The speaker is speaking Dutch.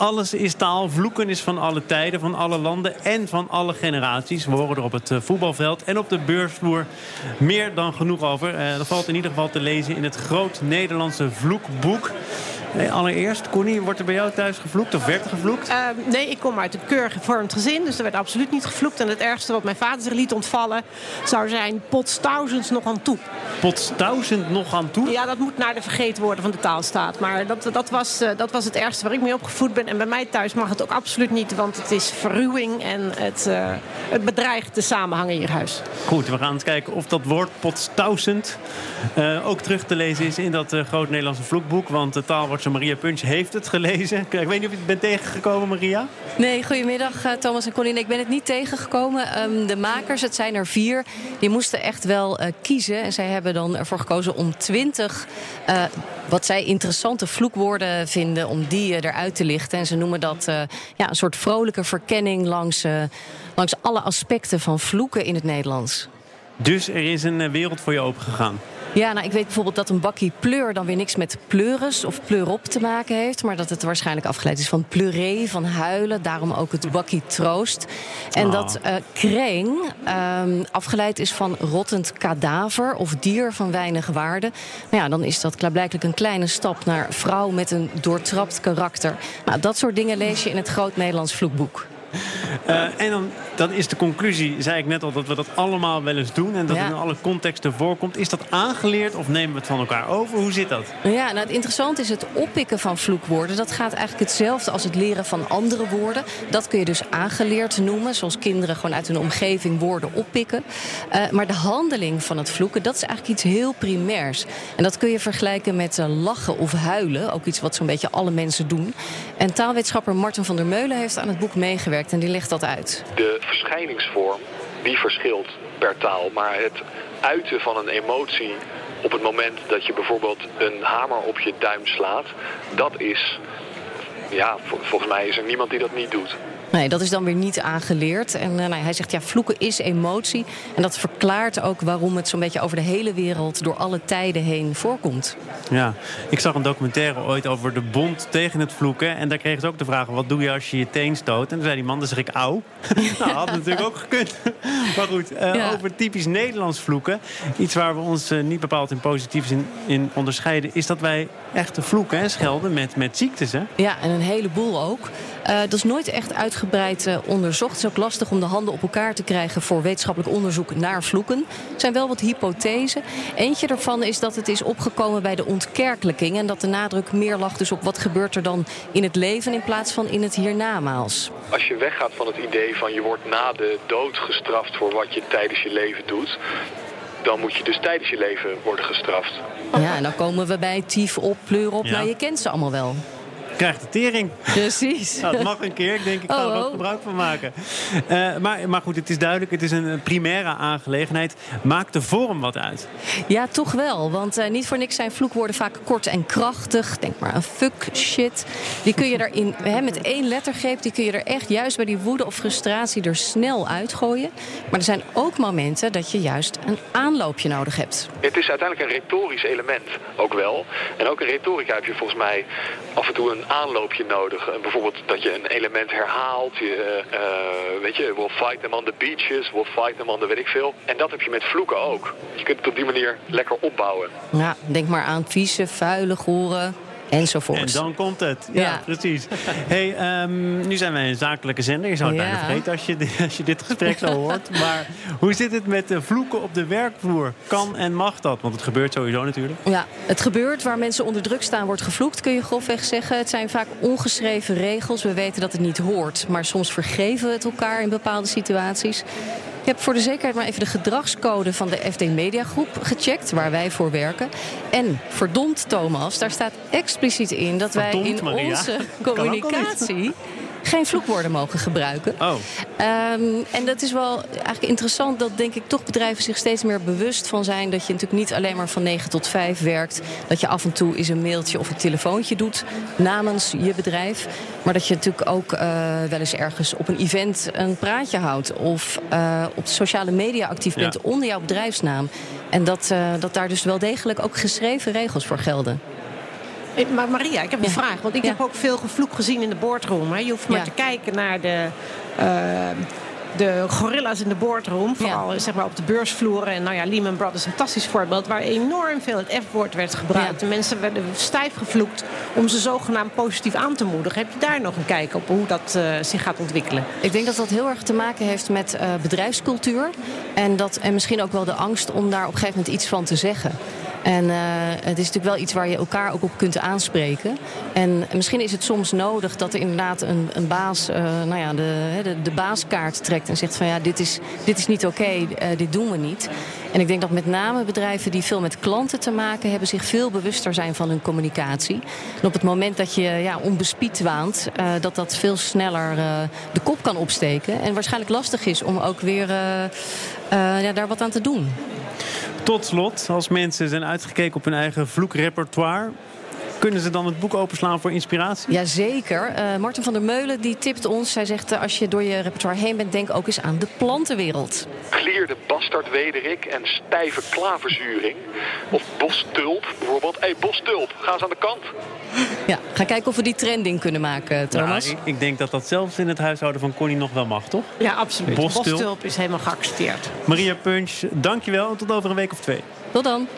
Alles is taal, vloeken is van alle tijden, van alle landen en van alle generaties. We horen er op het eh, voetbalveld en op de beursvloer meer dan genoeg over. Dat valt in ieder geval te lezen in het Groot Nederlandse Vloekboek. Allereerst, Connie, wordt er bij jou thuis gevloekt of werd er gevloekt? Uh, nee, ik kom uit een keurig gevormd gezin, dus er werd absoluut niet gevloekt. En het ergste wat mijn vader zich liet ontvallen zou zijn potstausends nog aan toe. Potstausend nog aan toe? Ja, dat moet naar de vergeten worden van de taalstaat. Maar dat, dat, was, uh, dat was het ergste waar ik mee opgevoed ben. En bij mij thuis mag het ook absoluut niet, want het is verruwing en het, uh, het bedreigt de samenhang in je huis. Goed, we gaan eens kijken of dat woord potstausend ook terug te lezen is in dat Groot Nederlandse vloekboek. Want de taal wordt Maria Punch heeft het gelezen. Ik weet niet of je het bent tegengekomen, Maria. Nee, goedemiddag eh, Thomas en Colin. Ik ben het niet tegengekomen. Um, de makers, het zijn er vier, die moesten echt wel uh, kiezen. En zij hebben dan ervoor gekozen om twintig... Uh, wat zij interessante vloekwoorden vinden om die eruit te lichten. En ze noemen dat ja, een soort vrolijke verkenning langs, langs alle aspecten van vloeken in het Nederlands. Dus er is een wereld voor je opengegaan? Ja, nou, ik weet bijvoorbeeld dat een bakkie pleur dan weer niks met pleuris of pleurop te maken heeft. Maar dat het waarschijnlijk afgeleid is van pleuré, van huilen. Daarom ook het bakkie troost. En dat uh, kreng um, afgeleid is van rottend kadaver of dier van weinig waarde. Nou ja, dan is dat klaarblijkelijk een kleine stap naar vrouw met een doortrapt karakter. Nou, dat soort dingen lees je in het Groot Nederlands Vloekboek. Uh, en dan, dan is de conclusie, zei ik net al, dat we dat allemaal wel eens doen. En dat het in alle contexten voorkomt. Is dat aangeleerd of nemen we het van elkaar over? Hoe zit dat? Ja, nou het interessante is het oppikken van vloekwoorden. Dat gaat eigenlijk hetzelfde als het leren van andere woorden. Dat kun je dus aangeleerd noemen. Zoals kinderen gewoon uit hun omgeving woorden oppikken. Uh, maar de handeling van het vloeken, dat is eigenlijk iets heel primairs. En dat kun je vergelijken met uh, lachen of huilen. Ook iets wat zo'n beetje alle mensen doen. En taalwetenschapper Martin van der Meulen heeft aan het boek meegewerkt en die legt dat uit. De verschijningsvorm die verschilt per taal, maar het uiten van een emotie op het moment dat je bijvoorbeeld een hamer op je duim slaat, dat is, ja, volgens mij is er niemand die dat niet doet. Nee, dat is dan weer niet aangeleerd. En uh, nou, hij zegt, ja, vloeken is emotie. En dat verklaart ook waarom het zo'n beetje over de hele wereld... door alle tijden heen voorkomt. Ja, ik zag een documentaire ooit over de bond tegen het vloeken. En daar kreeg ze ook de vraag, wat doe je als je je teen stoot? En toen zei die man, dan zeg ik auw. nou, had natuurlijk ook gekund. maar goed, uh, over typisch Nederlands vloeken. Iets waar we ons uh, niet bepaald in positieve zin in onderscheiden... is dat wij echte vloeken en schelden met, met ziektes, hè? Ja, en een heleboel ook. Dat is nooit echt uitgebreid uh, onderzocht. Het is ook lastig om de handen op elkaar te krijgen voor wetenschappelijk onderzoek naar vloeken. Er zijn wel wat hypothesen. Eentje daarvan is dat het is opgekomen bij de ontkerkelijking. En dat de nadruk meer lag dus op wat gebeurt er dan in het leven in plaats van in het hiernamaals. Als je weggaat van het idee van je wordt na de dood gestraft voor wat je tijdens je leven doet dan moet je dus tijdens je leven worden gestraft. Ja, en dan komen we bij tief op, pleur op. Ja. Nou, je kent ze allemaal wel krijgt de tering. Precies. nou, dat mag een keer. Ik denk, ik ga oh, er ook oh. gebruik van maken. Uh, maar, maar goed, het is duidelijk. Het is een primaire aangelegenheid. Maakt de vorm wat uit? Ja, toch wel. Want uh, niet voor niks zijn vloekwoorden vaak kort en krachtig. Denk maar aan fuck, shit. Die kun je erin, hè, met één lettergreep... die kun je er echt juist bij die woede of frustratie er snel uitgooien. Maar er zijn ook momenten dat je juist een aanloopje nodig hebt. Het is uiteindelijk een retorisch element, ook wel. En ook in retorica heb je volgens mij af en toe een aanloopje nodig. bijvoorbeeld dat je een element herhaalt. Je, uh, weet je, we'll fight them on the beaches, we'll fight them on the weet ik veel. En dat heb je met vloeken ook. Je kunt het op die manier lekker opbouwen. Ja, denk maar aan vieze, vuile, gore, enzovoort. En dan komt het. Ja, precies. hey, um, nu zijn wij een zakelijke zender. Je zou het ja. bijna vergeten als je, als je dit gesprek zo hoort. Maar hoe zit het met de vloeken op de werkvloer? Kan en mag dat? Want het gebeurt sowieso natuurlijk. Ja, het gebeurt. Waar mensen onder druk staan wordt gevloekt, kun je grofweg zeggen. Het zijn vaak ongeschreven regels. We weten dat het niet hoort. Maar soms vergeven we het elkaar in bepaalde situaties. Ik heb voor de zekerheid maar even de gedragscode van de FD Media Groep gecheckt, waar wij voor werken. En verdomd Thomas, daar staat expliciet in dat wij in onze communicatie geen vloekwoorden mogen gebruiken. Oh. Um, en dat is wel eigenlijk interessant dat denk ik toch bedrijven zich steeds meer bewust van zijn dat je natuurlijk niet alleen maar van 9 tot 5 werkt. Dat je af en toe eens een mailtje of een telefoontje doet namens je bedrijf. Maar dat je natuurlijk ook uh, wel eens ergens op een event een praatje houdt. Of uh, op sociale media actief bent ja. onder jouw bedrijfsnaam. En dat, uh, dat daar dus wel degelijk ook geschreven regels voor gelden. Maar Maria, ik heb een vraag. Want ik heb ook veel gevloek gezien in de boardroom. Hè. Je hoeft maar te kijken naar de... Uh, de gorilla's in de boardroom, vooral zeg maar op de beursvloeren. En nou ja, Lehman Brothers is een fantastisch voorbeeld... waar enorm veel het F-woord werd gebruikt. De mensen werden stijf gevloekt om ze zogenaamd positief aan te moedigen. Heb je daar nog een kijk op hoe dat uh, zich gaat ontwikkelen? Ik denk dat dat heel erg te maken heeft met uh, bedrijfscultuur. En, dat, en misschien ook wel de angst om daar op een gegeven moment iets van te zeggen. En uh, het is natuurlijk wel iets waar je elkaar ook op kunt aanspreken. En misschien is het soms nodig dat er inderdaad een, een baas uh, nou ja, de, de, baaskaart trekt en zegt van ja, dit is, dit is niet oké, uh, dit doen we niet. En ik denk dat met name bedrijven die veel met klanten te maken hebben, zich veel bewuster zijn van hun communicatie. En op het moment dat je ja, onbespied waant, dat dat veel sneller de kop kan opsteken. En waarschijnlijk lastig is om ook weer ja, daar wat aan te doen. Tot slot, als mensen zijn uitgekeken op hun eigen vloekrepertoire... Kunnen ze dan het boek openslaan voor inspiratie? Jazeker. Uh, Martin van der Meulen die tipt ons. Hij zegt, uh, als je door je repertoire heen bent... denk ook eens aan de plantenwereld. Klierde bastardwederik en stijve klaverzuring. Of bostulp bijvoorbeeld. Hé, hey, bostulp, ga eens aan de kant. Ja, ga kijken of we die trending kunnen maken, Thomas. Nou, ik, ik, denk dat dat zelfs in het huishouden van Connie nog wel mag, toch? Ja, absoluut. Bostulp, Bostulp is helemaal geaccepteerd. Maria Punch, dankjewel. Tot over een week of twee. Tot dan.